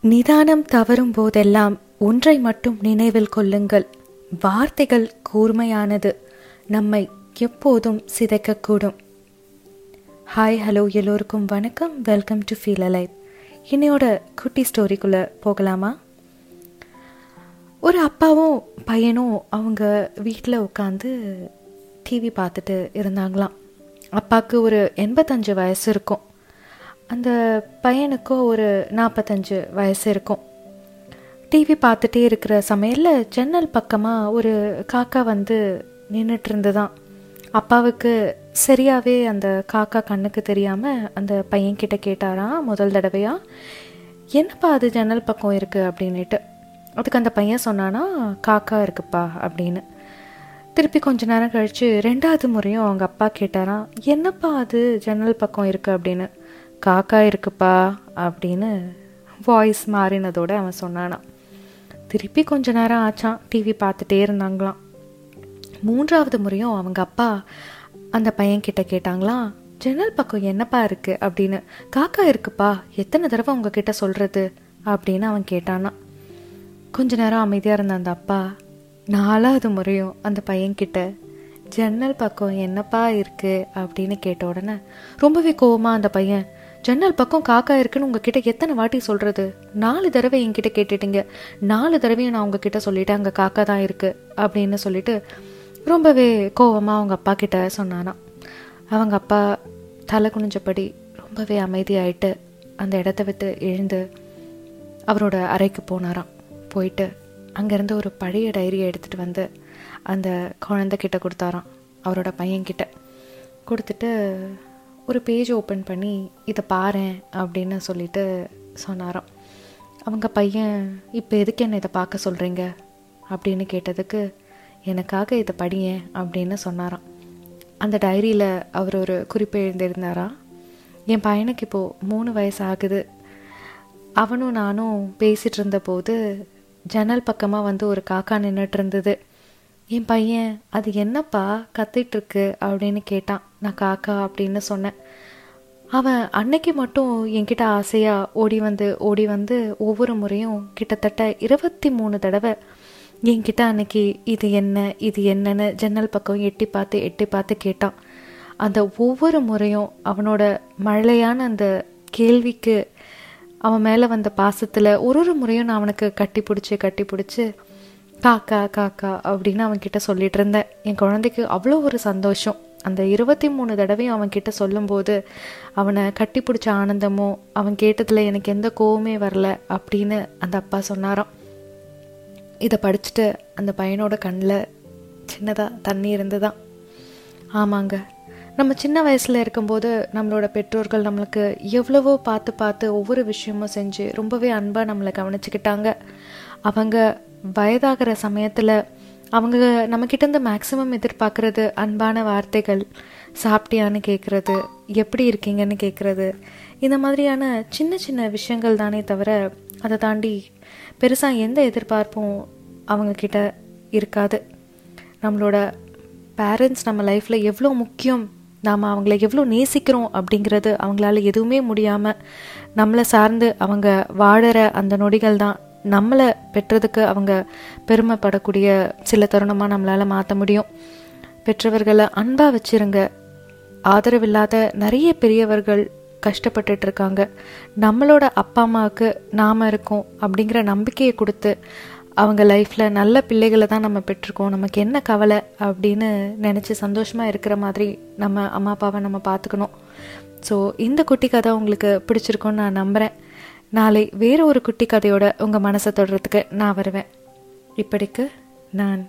நிதானம் தவறும் போதெல்லாம் ஒன்றை மட்டும் நினைவில் கொள்ளுங்கள். வார்த்தைகள் கூர்மையானது. நம்மை எப்போதும் சிதைக்கக்கூடும். ஹாய் ஹலோ எல்லோருக்கும் வணக்கம். வெல்கம் டு ஃபீல் அலைவ் இன்னையோட குட்டி ஸ்டோரிக்குள்ளே போகலாமா? ஒரு அப்பாவும் பையனும் அவங்க வீட்டில் உட்காந்து டிவி பார்த்துட்டு இருந்தாங்களாம். அப்பாவுக்கு ஒரு எண்பத்தஞ்சு வயசு இருக்கும். அந்த பையனுக்கோ ஒரு நாற்பத்தஞ்சு வயசு இருக்கும். டிவி பார்த்துட்டே இருக்கிற சமையலில் ஜன்னல் பக்கமாக ஒரு காக்கா வந்து நின்றுட்டு இருந்துதான் அப்பாவுக்கு சரியாகவே அந்த காக்கா கண்ணுக்கு தெரியாமல் அந்த பையன்கிட்ட கேட்டாராம் முதல் தடவையாக என்னப்பா அது ஜன்னல் பக்கம் இருக்குது அப்படின்னுட்டு. அதுக்கு அந்த பையன் சொன்னானா காக்கா இருக்குப்பா அப்படின்னு. திருப்பி கொஞ்ச நேரம் கழித்து ரெண்டாவது முறையும் அவங்க அப்பா கேட்டாராம் என்னப்பா அது ஜன்னல் பக்கம் இருக்குது அப்படின்னு. காக்கா இருக்குப்பா அப்படின்னு வாய்ஸ் மாறினதோடு அவன் சொன்னானான் திருப்பி கொஞ்ச நேரம் ஆச்சான் டிவி பார்த்துட்டே இருந்தாங்களாம். மூன்றாவது முறையும் அவங்க அப்பா அந்த பையன்கிட்ட கேட்டாங்களாம் ஜன்னல் பக்கம் என்னப்பா இருக்கு? அப்படின்னு. காக்கா இருக்குப்பா எத்தனை தடவை உங்ககிட்ட சொல்றது? அப்படின்னு அவன் கேட்டானா கொஞ்ச நேரம் அமைதியாக இருந்த அந்த அப்பா நாலாவது முறையும் அந்த பையன்கிட்ட ஜன்னல் பக்கம் என்னப்பா இருக்கு? அப்படின்னு கேட்ட உடனே ரொம்பவே கோவமாக அந்த பையன் ஜன்னல் பக்கம் காக்கா இருக்குன்னு உங்ககிட்ட எத்தனை வாட்டி சொல்றது? நாலு தடவை என்கிட்ட கேட்டுட்டீங்க. நாலு தடவையும் நான் உங்ககிட்ட சொல்லிட்டேன் அங்கே காக்கா தான் இருக்கு அப்படின்னு சொல்லிட்டு ரொம்பவே கோவமா அவங்க அப்பா கிட்ட சொன்னானா. அவங்க அப்பா தலை குனிஞ்சபடி ரொம்பவே அமைதியாயிட்டு அந்த இடத்த விட்டு எழுந்து அவரோட அறைக்கு போனாராம். போயிட்டு அங்கேருந்து ஒரு பழைய டைரியை எடுத்துகிட்டு வந்து அந்த குழந்தைகிட்ட கொடுத்தாராம். அவரோட பையன்கிட்ட. கொடுத்துட்டு ஒரு பேஜ் ஓப்பன் பண்ணி இதை பாரு அப்படின்னு சொல்லிட்டு சொன்னாராம். அவங்க பையன் இப்போ எதுக்கு என்ன இதை பார்க்க சொல்கிறீங்க அப்படின்னு கேட்டதுக்கு எனக்காக இதை படியேன் அப்படின்னு சொன்னாராம். அந்த டைரியில் அவர் ஒரு குறிப்பு எழுந்திருந்தாராம் என் பையனுக்கு இப்போது மூணு வயசு ஆகுது. அவனும் நானும் பேசிகிட்டு இருந்தபோது ஜன்னல் பக்கமாக வந்து ஒரு காக்கா நின்றுட்டு இருந்தது. என் பையன் அது என்னப்பா கத்திட்டுருக்கு அப்படின்னு கேட்டான். நான் காக்கா அப்படின்னு சொன்னேன். அவன் அன்னைக்கு மட்டும் என்கிட்ட ஆசையாக ஓடி வந்து ஓடி வந்து ஒவ்வொரு முறையும் கிட்டத்தட்ட இருபத்தி மூணு தடவை என்கிட்ட அன்னைக்கு இது என்ன இது என்னன்னு ஜன்னல் பக்கம் எட்டி பார்த்து எட்டி பார்த்து கேட்டான். அந்த ஒவ்வொரு முறையும் அவனோட மழையான அந்த கேள்விக்கு அவன் மேலே வந்த பாசத்தில் ஒரு ஒரு முறையும் நான் அவனுக்கு கட்டி பிடிச்சி கட்டி பிடிச்சி காக்கா காக்கா அப்படின்னு அவன்கிட்ட சொல்லிட்டு இருந்தேன். என் குழந்தைக்கு அவ்வளோ ஒரு சந்தோஷம். அந்த இருபத்தி மூணு தடவையும் அவன்கிட்ட சொல்லும்போது அவனை கட்டி பிடிச்ச ஆனந்தமோ அவன் கேட்டதில் எனக்கு எந்த கோவமே வரல அப்படின்னு அந்த அப்பா சொன்னாராம். இதை படிச்சுட்டு அந்த பையனோட கண்ணில் சின்னதாக தண்ணி இருந்துதான் ஆமாங்க. நம்ம சின்ன வயசில் இருக்கும்போது நம்மளோட பெற்றோர்கள் நம்மளுக்கு எவ்வளவோ பார்த்து பார்த்து ஒவ்வொரு விஷயமும் செஞ்சு ரொம்பவே அன்பாக நம்மளை கவனிச்சுக்கிட்டாங்க. அவங்க வயதாகிற சமயத்தில் அவங்க நம்மக்கிட்டேருந்து மேக்ஸிமம் எதிர்பார்க்குறது அன்பான வார்த்தைகள் சாப்பிட்டியான்னு கேட்குறது எப்படி இருக்கீங்கன்னு கேட்குறது இந்த மாதிரியான சின்ன சின்ன விஷயங்கள் தானே தவிர அதை தாண்டி பெருசாக எந்த எதிர்பார்ப்பும் அவங்கக்கிட்ட இருக்காது. நம்மளோட பேரண்ட்ஸ் நம்ம லைஃப்பில் எவ்வளோ முக்கியம் நாம் அவங்கள எவ்வளோ நேசிக்கிறோம் அப்படிங்கிறது அவங்களால எதுவுமே முடியாமல் நம்மளை சார்ந்து அவங்க வாழற அந்த நொடிகள் தான். நம்மளை பெற்றதுக்கு அவங்க பெருமைப்படக்கூடிய சில தருணமாக நம்மளால் மாற்ற முடியும். பெற்றவர்களை அன்பாக வச்சுருங்க. ஆதரவில்லாத நிறைய பெரியவர்கள் கஷ்டப்பட்டுட்டு இருக்காங்க. நம்மளோட அப்பா அம்மாவுக்கு நாம் இருக்கோம் அப்படிங்கிற நம்பிக்கையை கொடுத்து அவங்க லைஃப்பில் நல்ல பிள்ளைகளை தான் நம்ம பெற்றிருக்கோம். நமக்கு என்ன கவலை அப்படின்னு நினச்சி சந்தோஷமாக இருக்கிற மாதிரி நம்ம அம்மா அப்பாவை நம்ம பார்த்துக்கணும். ஸோ இந்த குட்டி கதை உங்களுக்கு பிடிச்சிருக்கோன்னு நான் நம்புகிறேன் நாளை வேறு ஒரு குட்டி கதையோட உங்கள் மனசை தொடுறதுக்கு நான் வருவேன். இப்படிக்கு நான்